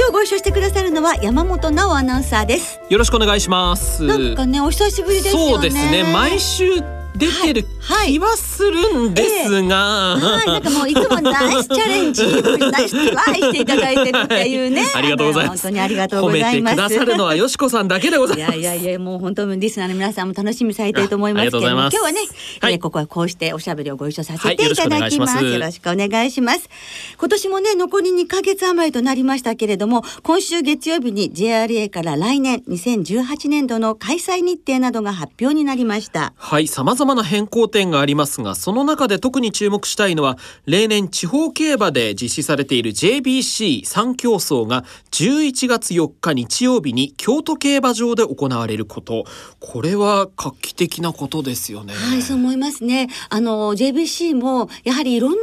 今日ご一緒してくださるのは山本直アナウンサーです。よろしくお願いします。なんかねお久しぶりですよね。そうですね。毎週出てる気はするんですが、はい、はい、なんかもういつもナイスチャレンジナイストライしていただいてるっていうね、ありがとうございます。本当にありがとうございます。ださるのはよしこさんだけでございます。いやいやいやもう本当にリスナーの皆さんも楽しみされていると思いますけども。今日はね、はい、えー、ここはこうしておしゃべりをご一緒させていただきます。はい、よろしくお願いします。今年もね残り2ヶ月余りとなりましたけれども今週月曜日に JRA から来年2018年度の開催日程などが発表になりました。はい。様々な変更点がありますがその中で特に注目したいのは例年地方競馬で実施されている JBC3 競争が11月4日日曜日に京都競馬場で行われること。これは画期的なことですよね。はいそう思いますね。あの JBC もやはりいろんな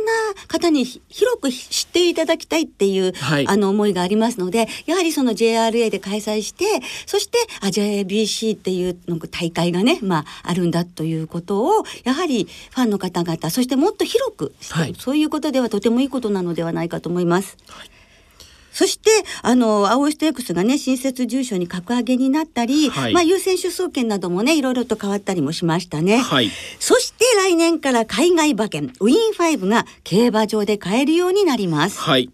方に広く知っていただきたいっていう、はい、あの思いがありますのでやはりその JRA で開催してそしてあ JBC っていうの大会がねまああるんだということをやはりりファンの方々そしてもっと広く、はい、そういうことではとてもいいことなのではないかと思います。はいそして、あの、青いステークスがね、新設住所に格上げになったり、はい、まあ、優先出走権などもね、いろいろと変わったりもしましたね。はい、そして来年から海外馬券、ウィーン5が競馬場で買えるようになります。はい。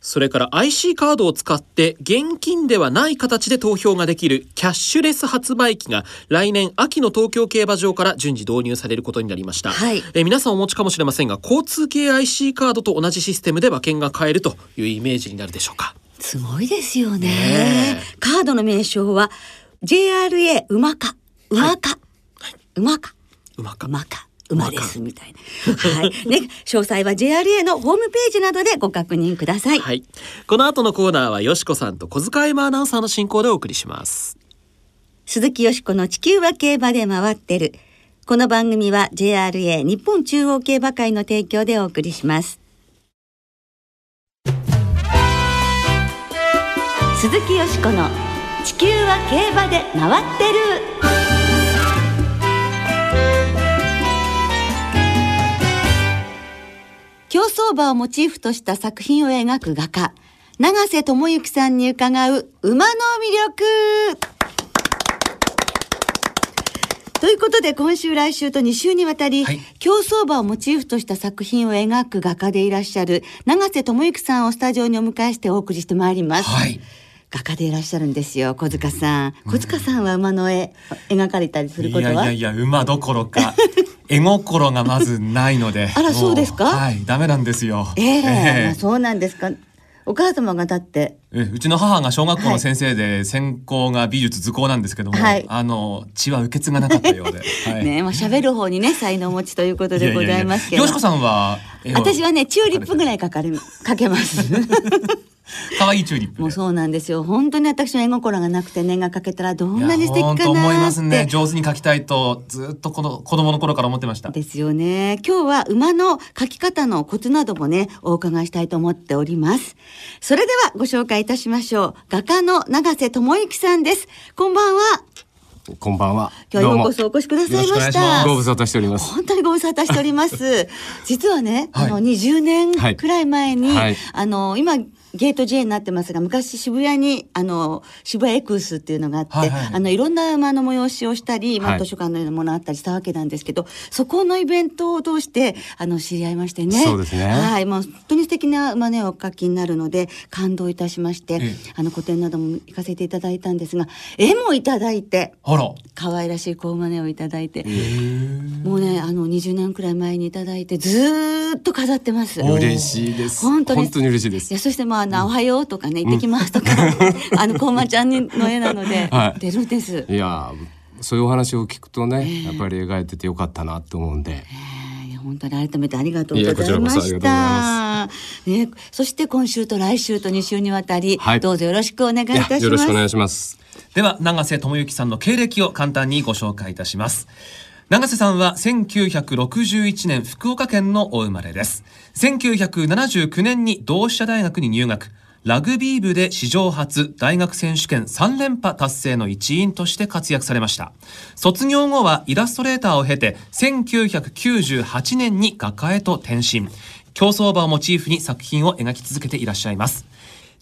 それから IC カードを使って現金ではない形で投票ができるキャッシュレス発売機が来年秋の東京競馬場から順次導入されることになりました、はい、え皆さんお持ちかもしれませんが交通系 IC カードと同じシステムで馬券が買えるというイメージになるでしょうか？すごいですよね。カードの名称は JRA 馬か馬か、はい、馬か馬か馬か馬ですみたいな。はい。ね、詳細は JRA のホームページなどでご確認ください。はい。この後のコーナーはよしこさんと小塚山アナウンサーの進行でお送りします。鈴木よしこの地球は競馬で回ってる。この番組は JRA 日本中央競馬会の提供でお送りします。鈴木よしこの地球は競馬で回ってる。競走馬をモチーフとした作品を描く画家、永瀬智之さんに伺う馬の魅力。ということで今週来週と2週にわたり、はい、競走馬をモチーフとした作品を描く画家でいらっしゃる永瀬智之さんをスタジオにお迎えしてお送りしてまいります。はい。画家でいらっしゃるんですよ小塚さん。小塚さんは馬の絵描かれたりすることは？いやいやいや馬どころか 絵心がまずないのであらそうですか？はいダメなんですよ。えー、えー、そうなんですか。お母様がだってえうちの母が小学校の先生で、専攻が美術図工なんですけども、はい、あの血は受け継がなかったようで、はい、ねまあ喋る方にね才能持ちということでございますけど。よしこさんは私はねチューリップぐらいかかるかけます。可愛いチューリップもうそうなんですよ。本当に私の絵心がなくて念がかけたらどんなに素敵かなって。思いますね。上手に描きたいとずっとこの子供の頃から思ってました。ですよね。今日は馬の描き方のコツなどもねお伺いしたいと思っております。それではご紹介いたしましょう画家の永瀬智之さんですこんばんはこんばんは。今日はようこそお越しくださいました。ご無沙汰しております。本当にご無沙汰しております。実はね、あの20年くらい前に、はい、あの今ゲート J になってますが昔渋谷にあの渋谷エクスっていうのがあって、はいはい、あのいろんな馬の催しをしたり、まあ、図書館のようなものあったりしたわけなんですけど、はい、そこのイベントを通してあの知り合いましてね。そうですね。はい。もう本当に素敵な馬ねお書きになるので感動いたしまして、あの個展なども行かせていただいたんですが絵もいただいてあら。可愛らしい子馬ねをいただいて。もうねあの20年くらい前にいただいてずっと飾ってます。嬉しいです。本当に本当に嬉しいです。いやそしてまああ、おはようとかね、行ってきますとか、あの、こうまちゃんの絵なので、出るんです。いや、そういうお話を聞くとね、やっぱり描いててよかったなと思うんで。本当に改めてありがとうございました。ね、そして今週と来週と2週にわたり、はい、どうぞよろしくお願いいたします。よろしくお願いします。では永瀬智之さんの経歴を簡単にご紹介いたします。永瀬さんは1961年福岡県のお生まれです。1979年に同志社大学に入学。ラグビー部で史上初大学選手権3連覇達成の一員として活躍されました。卒業後はイラストレーターを経て1998年に画家へと転身。競走馬をモチーフに作品を描き続けていらっしゃいます。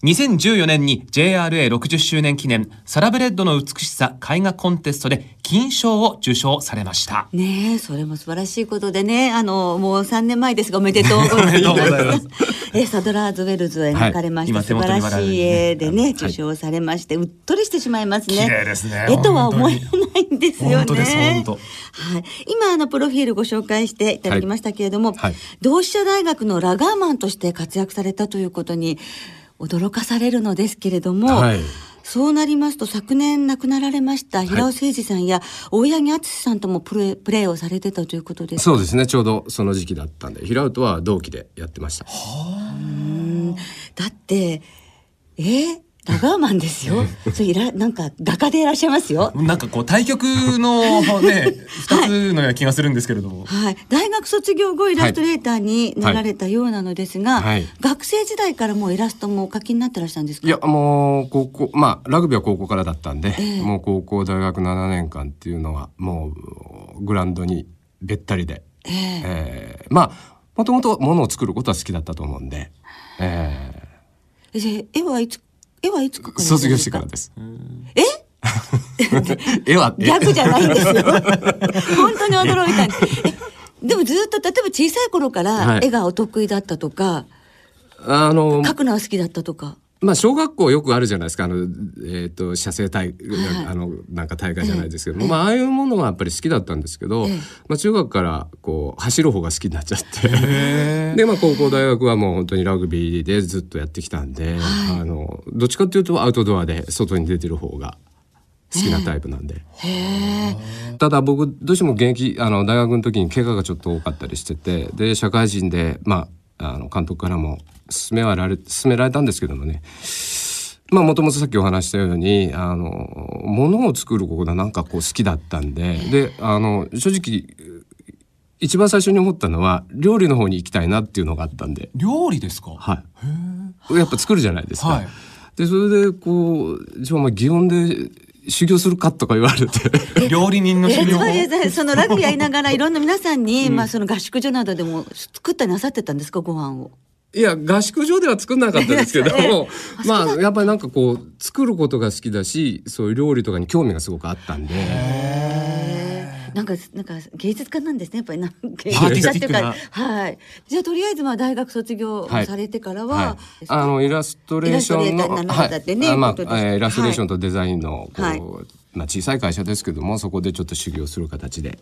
2014年に JRA60 周年記念サラブレッドの美しさ絵画コンテストで金賞を受賞されました。ねそれも素晴らしいことでね。あのもう3年前ですがおめでとう。ございます。えサドラーズウェルズを描かれました、はい、素晴らしい絵でね、受賞されましてうっとりしてしまいますね。綺麗ですね。絵とは思えないんですよね。はい、今あのプロフィールご紹介していただきましたけれども、はい。はい、同志社大学のラガーマンとして活躍されたということに驚かされるのですけれども、はい、そうなりますと昨年亡くなられました平尾誠二さんや大八木敦さんともプレプレーをされてたということで。すそうですね。ちょうどその時期だったんで平尾とは同期でやってました。だってえー、ラガーマンですよ。そいらなんか画家でいらっしゃいますよ。なんかこう対局のね二つのような気がするんですけれども、はい。大学卒業後イラストレーターになられたようなのですが、はい、学生時代からもうイラストもお書きになってらっしゃるんですか？いやもう高校まあラグビーは高校からだったんで、えー、もう高校大学七年間っていうのはもうグラウンドにべったりで、えー、えー、まあもともとものを作ることは好きだったと思うんで。えー、じゃ絵はいつ絵はいつか卒業してからです。え？絵は逆じゃないんですよ。本当に驚いたでもずっと例えば小さい頃から絵がお得意だったとか、はい、あの描くのは好きだったとか。まあ小学校よくあるじゃないですか。あの、えーと、写生大、はい、あのなんか大会じゃないですけど。も、ええ、まあああいうものはやっぱり好きだったんですけど、え、まあ、中学からこう走る方が好きになっちゃって。で、まあ、高校大学はもう本当にラグビーでずっとやってきたんで、はい、あのどっちかっていうとアウトドアで外に出てる方が好きなタイプなんで。ただ僕どうしても現役あの大学の時に怪我がちょっと多かったりしててで社会人でまああの監督からも進められ進められたんですけどもね。まあもともとさっきお話したようにあのものを作ることがなんかこう好きだったんでであの正直一番最初に思ったのは料理の方に行きたいなっていうのがあったんで。料理ですか？はい。やっぱ作るじゃないですか、はい、でそれでこうじゃあまあ祇園で修行するかとか言われて。料理人の修行？そのラグビーやりながら いろんな皆さんに、うん、まあその合宿所などでも作ったりなさってたんですか？ご飯をいや合宿所では作んなかったですけど もまあやっぱりなんかこう作ることが好きだしそういう料理とかに興味がすごくあったんで。なんかなんか芸術家なんですねやっぱり。なん芸術家っていうかはい。じゃあとりあえずまあ大学卒業されてからは、はい。はい、あのイラストレーションの、ね、はい、まあ、イラストレーションとデザインのこう、はい、まあ小さい会社ですけどもそこでちょっと修行する形で。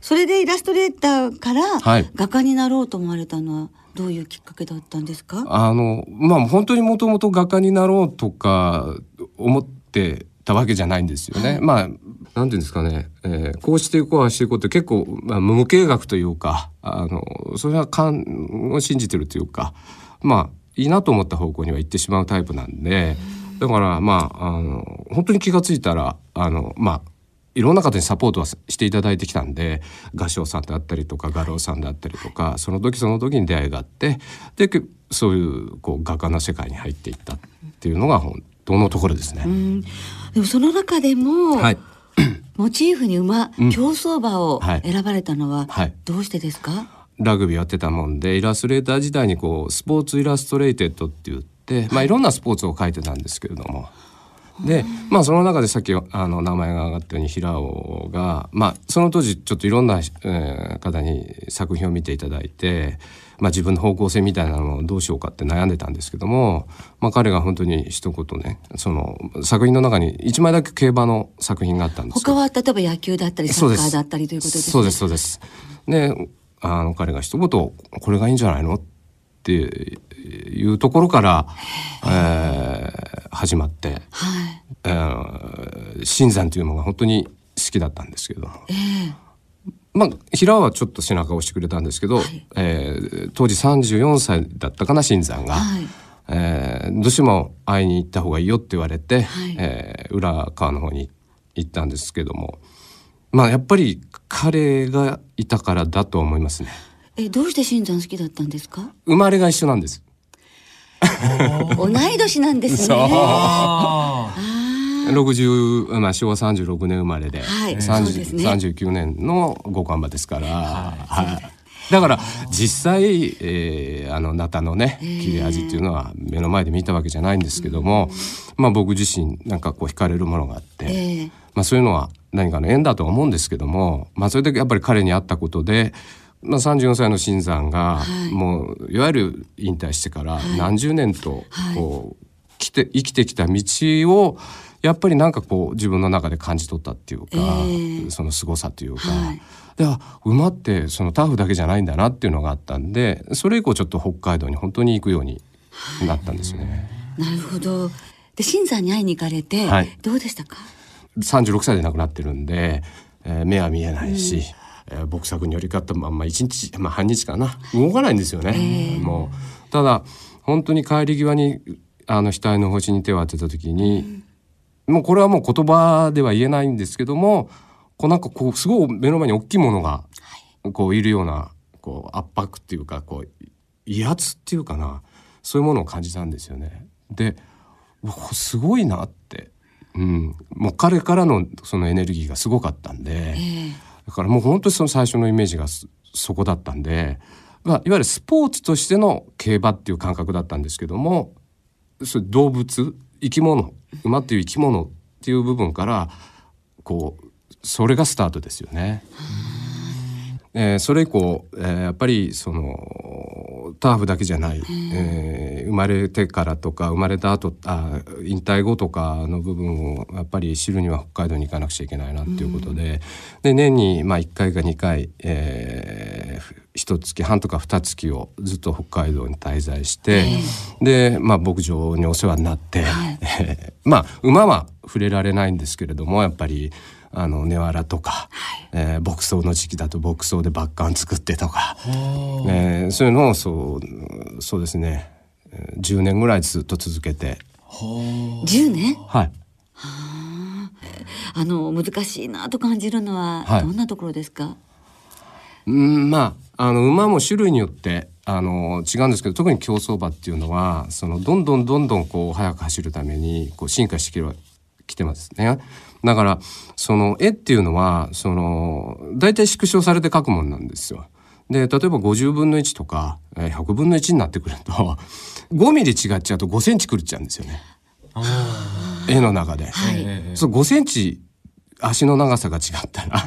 それでイラストレーターから画家になろうと思われたのは、どういうきっかけだったんですか？あのまあ本当にもともと画家になろうとか思ってたわけじゃないんですよね。はい、まあなんていうんですかね、えー、こうしていこうあしていこうって結構、まあ、無形学というかあのそれは勘を信じてるというかまあいいなと思った方向には行ってしまうタイプなんでだからまああの本当に気が付いたらあのまあいろんな方にサポートはしていただいてきたんで画商さんであったりとか画廊さんであったりとかその時その時に出会いがあってでそういうこう画家の世界に入っていったっていうのが本当のところですね。でもその中でも、はい、モチーフに馬、うん、競走馬を選ばれたのはどうしてですか、はいラグビーやってたもんでイラストレーター時代にこうスポーツイラストレイテッドって言って、まあ、い。ろんなスポーツを書いてたんですけれども。でまあその中でさっきあの名前が挙がったように平尾がまあその当時ちょっといろんな、えー、方に作品を見ていただいて、まあ、自分の方向性みたいなのをどうしようかって悩んでたんですけども、まあ、彼が本当に一言ねその作品の中に1枚だけ競馬の作品があったんです他は例えば野球だったりサッカーだったりということですね。そうですそうです。であの彼が一言これがいいんじゃないのっていうところから、えー、始まって、はい。えー、新山というのが本当に好きだったんですけど、えー、まあ平はちょっと背中を押してくれたんですけど、はい、えー、当時34歳だったかな新山が、はい、えー、どうしても会いに行った方がいいよって言われて、はい、えー、浦川の方に行ったんですけども。まあやっぱり彼がいたからだと思いますね。えどうして新山好きだったんですか？生まれが一緒なんです。同い年なんですね。六十まあ昭和三十六年生まれで、三十三十九年の五冠馬ですから、はい。だから実際、えー、あのナタのね切れ味っていうのは目の前で見たわけじゃないんですけども、まあ僕自身なんかこう惹かれるものがあって、まあそういうのは何かの縁だと思うんですけども、まあそれでやっぱり彼に会ったことで。まあ、34歳の新山が、もういわゆる引退してから何十年とこう、来て生きてきた道をやっぱりなんかこう自分の中で感じ取ったっていうか、えー、その凄さというか、はい、で馬ってそのタフだけじゃないんだなっていうのがあったんでそれ以降ちょっと北海道に本当に行くようになったんですよね。はい、なるほど。で新山に会いに行かれて、はい、どうでしたか？36歳で亡くなってるんで、えー、目は見えないし、うん、えー、牧作に寄りかったまま一日、まあ、半日かな。動かないんですよね。えー、もうただ本当に帰り際にあの額の星に手を当てた時に、うんもうこれはもう言葉では言えないんですけどもこうなんかこうすごい目の前に大きいものがこういるようなこう圧迫っていうかこう威圧っていうかな。そういうものを感じたんですよね。ですごいなって、うん、もう彼からのそのエネルギーがすごかったんで、えー、だからもう本当にその最初のイメージがそこだったんで、まあ、いわゆるスポーツとしての競馬っていう感覚だったんですけどもそれ動物生き物馬っていう生き物っていう部分からこうそれがスタートですよね。えー、それ以降、えー、やっぱりそのターフだけじゃない、えー、生まれてからとか生まれた後あ引退後とかの部分をやっぱり知るには北海道に行かなくちゃいけないなっていうことで,、で年にまあ1回か2回、えー、一月半とか二月をずっと北海道に滞在して、で、まあ、牧場にお世話になって、はい、まあ馬は触れられないんですけれどもやっぱり。あの根わらとか、はい、えー、牧草の時期だと牧草でバッカン作ってとか、えー、そういうのをそうそうですね。10年ぐらいずっと続けて。10年？はい。あ。の難しいなと感じるのはどんなところですか、はい、うんまああの馬も種類によってあの違うんですけど特に競走馬っていうのはそのどんどんどんどんこう速く走るためにこう進化してきてますね。だからその絵っていうのはその大体縮小されて描くもんなんですよ。で例えば50分の1とか100分の1になってくると 5ミリ違っちゃうと5センチ狂っちゃうんですよね。絵の中で。はい、そう5センチ足の長さが違ったら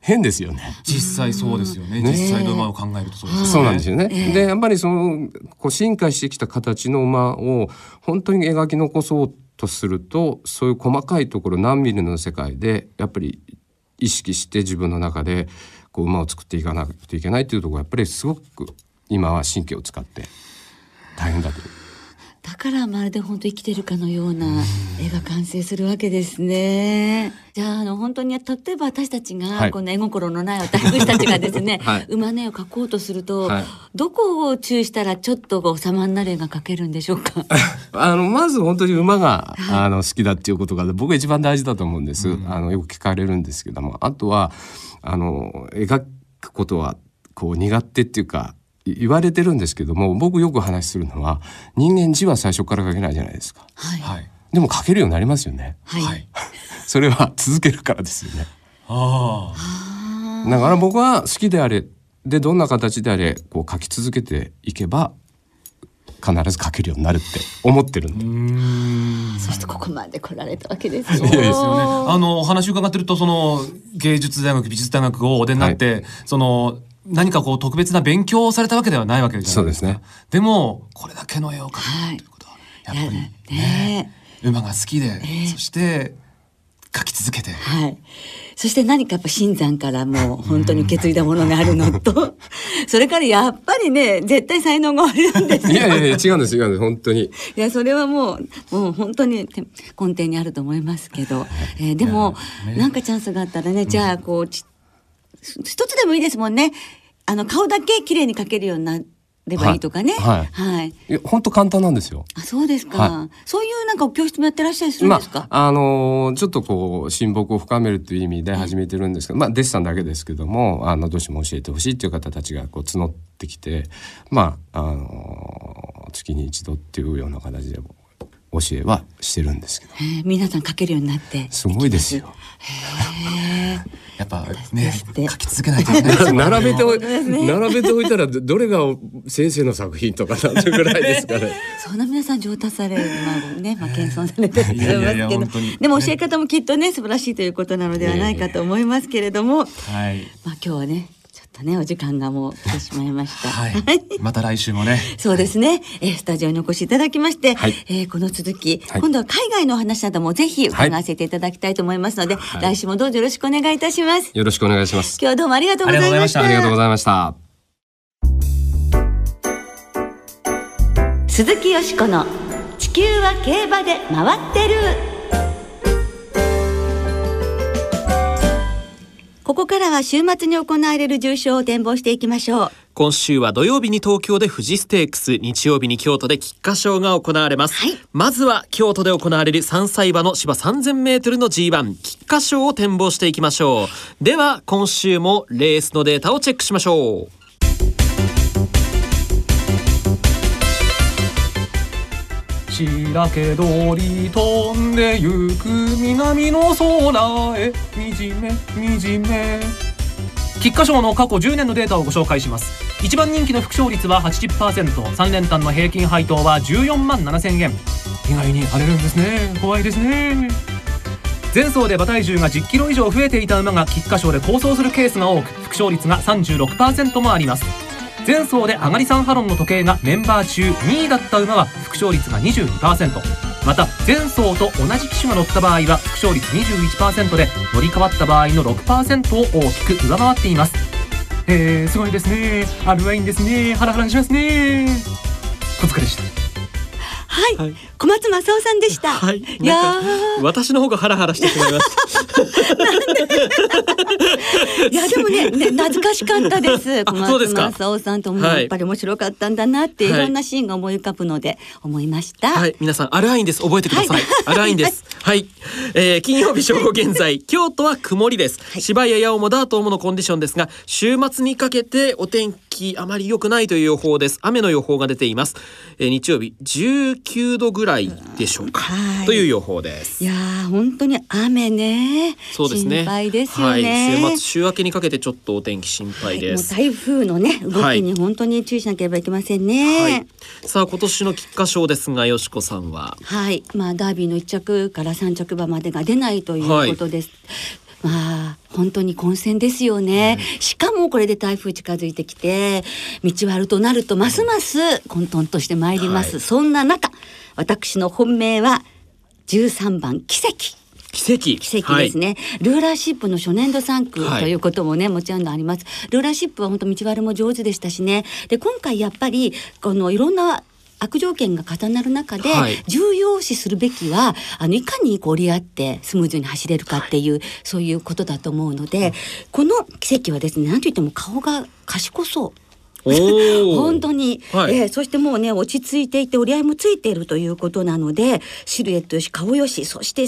変ですよね。実際そうですよね。実際の馬を考えるとそうですね。そうなんですよね。でやっぱりそのこう進化してきた形の馬を本当に描き残そうとするとそういう細かいところ何ミリの世界でやっぱり意識して自分の中でこう馬を作っていかなくていけないというところがやっぱりすごく今は神経を使って大変だとからまるで本当生きてるかのような絵が完成するわけですね。じゃああの本当に例えば私たちが、この絵心のない私たちがですね、はい、馬の絵を描こうとすると、はい、どこを注意したらちょっと様になる絵が描けるんでしょうか？あのまず本当に馬が、あの好きだっていうことが僕が一番大事だと思うんです。あのよく聞かれるんですけども、あとはあの描くことはこう苦手っていうか言われてるんですけども僕よく話するのは人間字は最初から書けないじゃないですか。はい、でも書けるようになりますよね。はい、それは続けるからですよね。あだから僕は好きであれでどんな形であれこう書き続けていけば必ず書けるようになるって思ってるんで。そしてここまで来られたわけですよ。ですよね。あのお話伺ってるとその芸術大学美術大学をお出になって、はい、その何かこう特別な勉強をされたわけではないわけじゃないですか。ですね。でもこれだけの絵を描くということは、やっぱりね、ね馬が好きで、えー、そして描き続けて。はい。そして何かやっぱ新山からもう本当に受け継いだものがあるのと、それからやっぱりね、絶対才能があるんですよ。いやいやいや、違うんです、違うんです、本当に。いや、それはもう、もう本当に根底にあると思いますけど、えー、でも、なんかチャンスがあったらね、じゃあこう、ち一つでもいいですもんね。あの顔だけ綺麗に描けるようになればいいとかね。はい。はい。本当簡単なんですよ。あ、そうですか、はい、そういうなんかお教室もやってらっしゃるんですか？まあ、あのー、ちょっとこう親睦を深めるという意味で始めてるんですけど、まあデッサンだけですけども、あのどうしても教えてほしいっていう方たちがこう募ってきて、まああのー、月に一度っていうような形で教えはしてるんですけど。皆さん書けるようになって。すごいですよ。やっぱね書き続けないとね。並べてお、並べておいたらどれが先生の作品とかなるぐらいですかね。そんな皆さん上達されるまあねまあ謙遜されてると思いますけど、でも教え方もきっとね素晴らしいということなのではないかと思いますけれども、はい。まあ今日はねとねお時間がもう来てしまいました。はい、また来週もね。そうですね。えー、スタジオにお越しいただきまして、はい、えー、この続き、はい、今度は海外のお話などもぜひ伺わせていただきたいと思いますので、はい、来週もどうぞよろしくお願いいたします。よろしくお願いします。今日はどうもありがとうございました。ありがとうございました。鈴木よしこの地球は競馬で回ってる。ここからは週末に行われる重賞を展望していきましょう。今週は土曜日に東京で富士ステークス、日曜日に京都で菊花賞が行われます。はい、まずは京都で行われる3歳馬の芝3000メートルの G1 菊花賞を展望していきましょう。では今週もレースのデータをチェックしましょう。白け通り飛んでゆく南の空へ。みじめみじめ。菊花賞の過去10年のデータをご紹介します。一番人気の副賞率は 80%3 連単の平均配当は14万7000円。意外に荒れるんですね。怖いですね。前走で馬体重が10キロ以上増えていた馬が菊花賞で構想するケースが多く副賞率が36%もあります。前走で上がり3ハロンの時計がメンバー中2位だった馬は副勝率が22%また前走と同じ機種が乗った場合は副勝率21%で乗り換わった場合の6%を大きく上回っています。えー、すごいですね。あるワインですね。ハラハラしますね。小塚でした。はい、はい、小松正夫さんでした。はい、いや私の方がハラハラしてしまいました。いやでもねね懐かしかったです。小松正夫さんともやっぱり面白かったんだなって、い、ろんなシーンが思い浮かぶので思いました。はい、皆さんアルアインです覚えてください。アルアインです。はい、えー、金曜日正午現在 京都は曇りです。芝や八尾もダートものコンディションですが週末にかけてお天気あまり良くないという予報です。雨の予報が出ています。えー、日曜日19度ぐらいでしょうか、はい、という予報です。いや本当に雨ね。そうですね。心配ですよね、はい、週末週明けにかけてちょっとお天気心配です、はい、台風のね動きに本当に注意しなければいけませんね、さあ今年の菊花賞ですがよしこさんは。はい。まあダービーの一着から三着馬までが出ないということです、まあ本当に混戦ですよね、うん、しかもこれで台風近づいてきて道悪となるとますます混沌としてまいります、はい、そんな中私の本命は13番奇跡。奇跡。奇跡ですね、はい、ルーラーシップの初年度3区ということもね、はい、もちろんあります。ルーラーシップは本当道悪も上手でしたしね。で今回やっぱりこのいろんな悪条件が重なる中で、はい、重要視するべきはあのいかにこう折り合ってスムーズに走れるかっていう、はい、そういうことだと思うので、うん、このキセキはですね何と言っても顔が賢そう。本当に、はい、えー、そしてもうね落ち着いていて折り合いもついているということなのでシルエットよし顔よしそして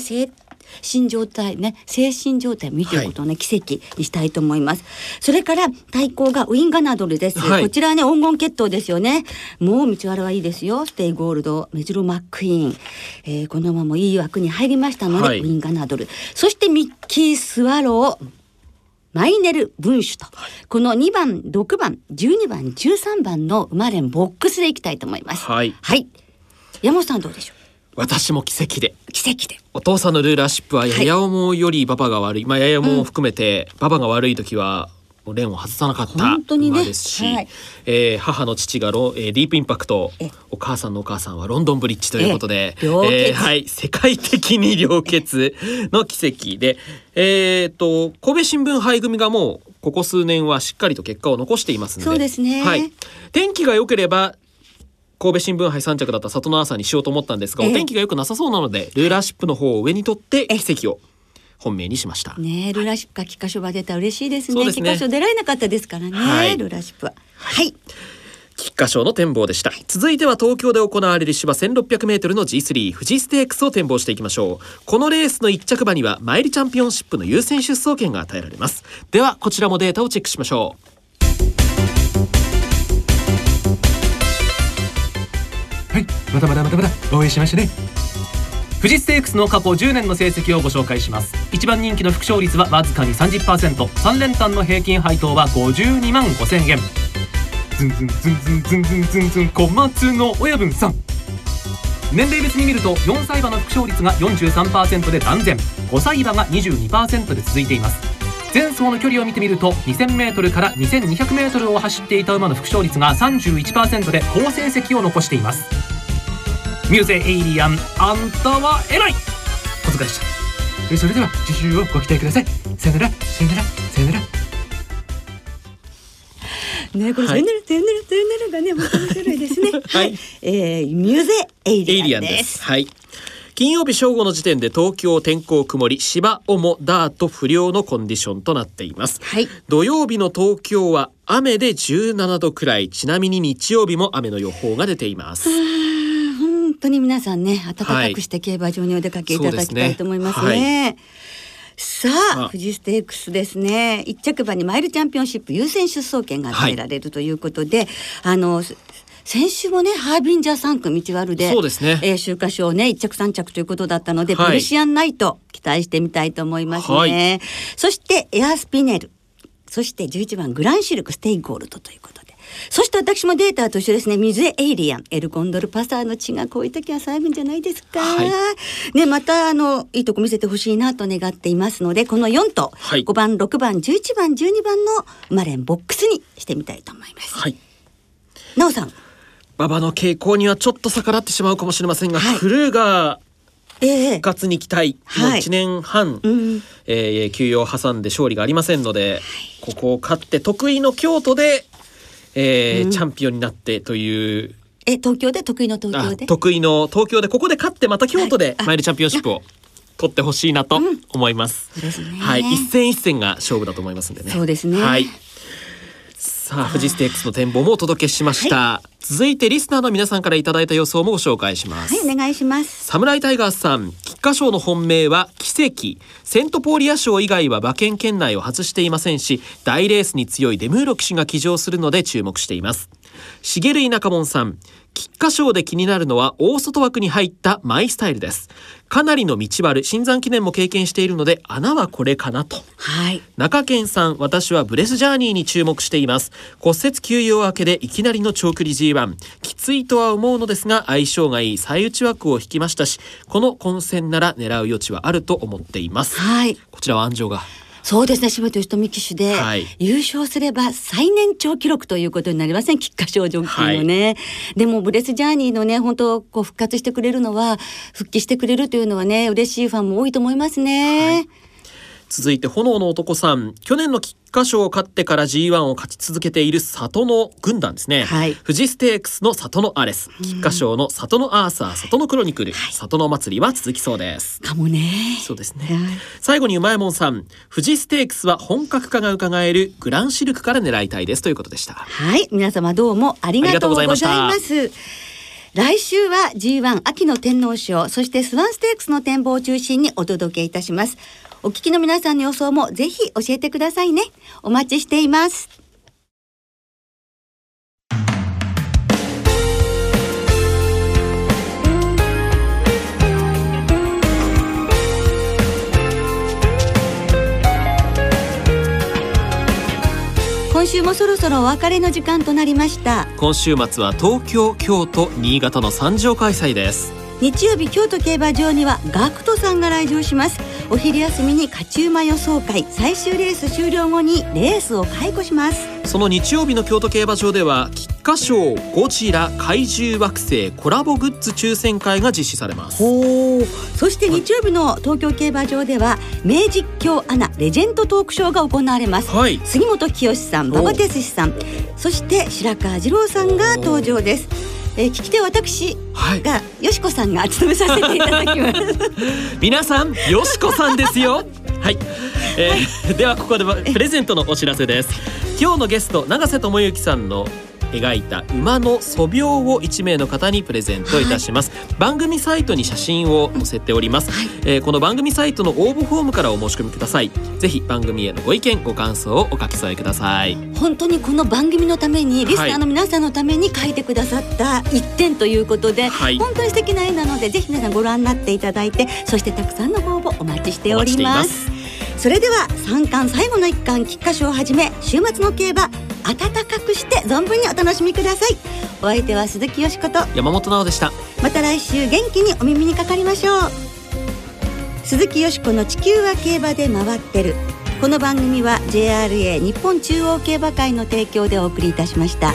心状態ね精神状態を見ていることをね、はい、キセキにしたいと思います。それから対抗がウインガナドルです、はい、こちらはね黄金血統ですよね。もう道悪はいいですよ。ステイゴールドメジロマックイーン、えー、この馬もいい枠に入りましたので、はい、ウインガナドル。そしてミッキースワローマイネル文種と、はい、この2番6番12番13番の馬連ボックスでいきたいと思います。はい、はい、山本さんどうでしょう？私も奇跡で。奇跡で。お父さんのルーラーシップはやや重より馬場が悪い、まあやや重を含めて、馬場が悪い時はもうレンを外さなかった馬ですし、ねはい、えー、母の父がロ、えー、ディープインパクトお母さんのお母さんはロンドンブリッジということで、えー、はい、世界的に良血の奇跡で、えーと、と神戸新聞杯組がもうここ数年はしっかりと結果を残していますので。そうですね、はい、天気が良ければ神戸新聞杯3着だった里の朝にしようと思ったんですが、お天気が良くなさそうなのでルーラーシップの方を上に取って奇跡を本命にしました。ねルーラーシップか菊花賞が出た嬉しいですね。菊花賞出られなかったですからね、はい、ルーラーシップは。はい。菊花賞の展望でした、続いては東京で行われる芝 1600m の G3 富士ステークスを展望していきましょう。このレースの1着馬にはマイルチャンピオンシップの優先出走権が与えられます。ではこちらもデータをチェックしましょうはい。まだまだまだまだ応援しましたね。富士ステークスの過去10年の成績をご紹介します。一番人気の副勝率はわずかに 30%3 連単の平均配当は52万5000円。ズンズンズンズンズンズンズンズン小松の親分さん年齢別に見ると4歳馬の副勝率が43%で断然5歳馬が22%で続いています前走の距離を見てみると 2000m から 2200m を走っていた馬の副勝率が31%で好成績を残しています。ミューゼエイリアンあんたは偉い。お疲れした。それでは次週をご期待ください。さよならさよならさよなら。ね、これ、はい、センネル、センネル、センネルがね、本当に種類ですね。はい、えー、ミューゼエイリアンです。はい。金曜日正午の時点で東京天候曇り芝主ダート不良のコンディションとなっています、はい、土曜日の東京は雨で17度くらい。ちなみに日曜日も雨の予報が出ています。本当に皆さんね暖かくして競馬場にお出かけいただきたいと思いますね、はい、さあ富士ステークスですね。一着馬にマイルチャンピオンシップ優先出走権が与えられるということで、はい、あの先週もねハービンジャー産駒道悪でそうですね、えー、秋華賞ね1着3着ということだったので、はい、ペルシアンナイト期待してみたいと思いますね、はい、そしてエアスピネル。そして11番グランシルクステイゴールドということで。そして私もデータと一緒ですね。ミュゼエイリアン。エルコンドルパサーの血がこういう時は最後じゃないですか、はい、ねまたあのいいとこ見せてほしいなと願っていますのでこの4と、はい、5番6番11番12番の馬連ボックスにしてみたいと思います。はい、なおさん馬場の傾向にはちょっと逆らってしまうかもしれませんが、はい、クルーガー復活に期待、もう1年半、はいうん、えー、休養を挟んで勝利がありませんので、ここを勝って得意の京都で、えー、うん、チャンピオンになってという。え東京で？得意の東京で？得意の東京でここで勝ってまた京都でマイルチャンピオンシップを取ってほしいなと思います。うん、はい、一戦一戦が勝負だと思いますんでね。そうですね。はい。さあ富士ステークスの展望もお届けしました、はい、続いてリスナーの皆さんからいただいた予想もご紹介します。はいお願いします。サムライタイガースさん菊花賞の本命は奇跡。セントポーリア賞以外は馬券圏内を外していませんし大レースに強いデムーロ騎手が騎乗するので注目しています。茂井中門さん菊花賞で気になるのは大外枠に入ったマイスタイルです。かなりの道割新山記念も経験しているので穴はこれかなと、はい、中堅さん私はブレスジャーニーに注目しています。骨折休養明けでいきなりの長距離 G1 きついとは思うのですが相性がいい。最内枠を引きましたしこの混戦なら狙う余地はあると思っています、はい、こちらは安城がそうですね。柴田義富騎手で、はい、優勝すれば最年長記録ということになりません？菊花賞ジョのね、はい、でもブレスジャーニーのね本当こう復活してくれるのは復帰してくれるというのはね嬉しいファンも多いと思いますね。はい続いて炎の男さん。去年の菊花賞を勝ってから G1 を勝ち続けている里の軍団ですね、はい、富士ステークスの里のアレス。菊花賞の里のアーサー里のクロニクル、はい、里の祭りは続きそうです。かもね。そうですね、はい、最後にうまいもんさん。富士ステークスは本格化が伺えるグランシルクから狙いたいです。ということでした。はい。皆様どうもありがとうございます来週は G1 秋の天皇賞そしてスワンステークスの展望を中心にお届けいたしますお聞きの皆さんの予想もぜひ教えてくださいね。お待ちしています。今週もそろそろお別れの時間となりました今週末は東京京都新潟の三条開催です日曜日京都競馬場にはガクトさんが来場します。お昼休みに勝ち馬予想会最終レース終了後にレースを解雇します。その日曜日の京都競馬場では菊花賞ゴジラ怪獣惑星コラボグッズ抽選会が実施されます。そして日曜日の東京競馬場では名実況アナレジェンドトークショーが行われます、はい、杉本清さん馬場哲司さんそして白川次郎さんが登場ですえー、聞き手私が、よしこさんが務めさせていただきます。皆さんよしこさんですよ。はい、えー、ではここでプレゼントのお知らせです。今日のゲスト永瀬智之さんの描いた馬の素描を1名の方にプレゼントいたします、はい、番組サイトに写真を載せております、はい、えー、この番組サイトの応募フォームからお申し込みください。ぜひ番組へのご意見ご感想をお書き添えください。本当にこの番組のためにリスナーの皆さんのために書いてくださった一点ということで、はい、本当に素敵な絵なのでぜひ皆さんご覧になっていただいてそしてたくさんのご応募お待ちしております。それでは3巻最後の1巻菊花賞をはじめ週末の競馬暖かくして存分にお楽しみください。お相手は鈴木よしこと。山本直でした。また来週元気にお耳にかかりましょう。鈴木よしこの地球は競馬で回ってる。この番組は JRA 日本中央競馬会の提供でお送りいたしました。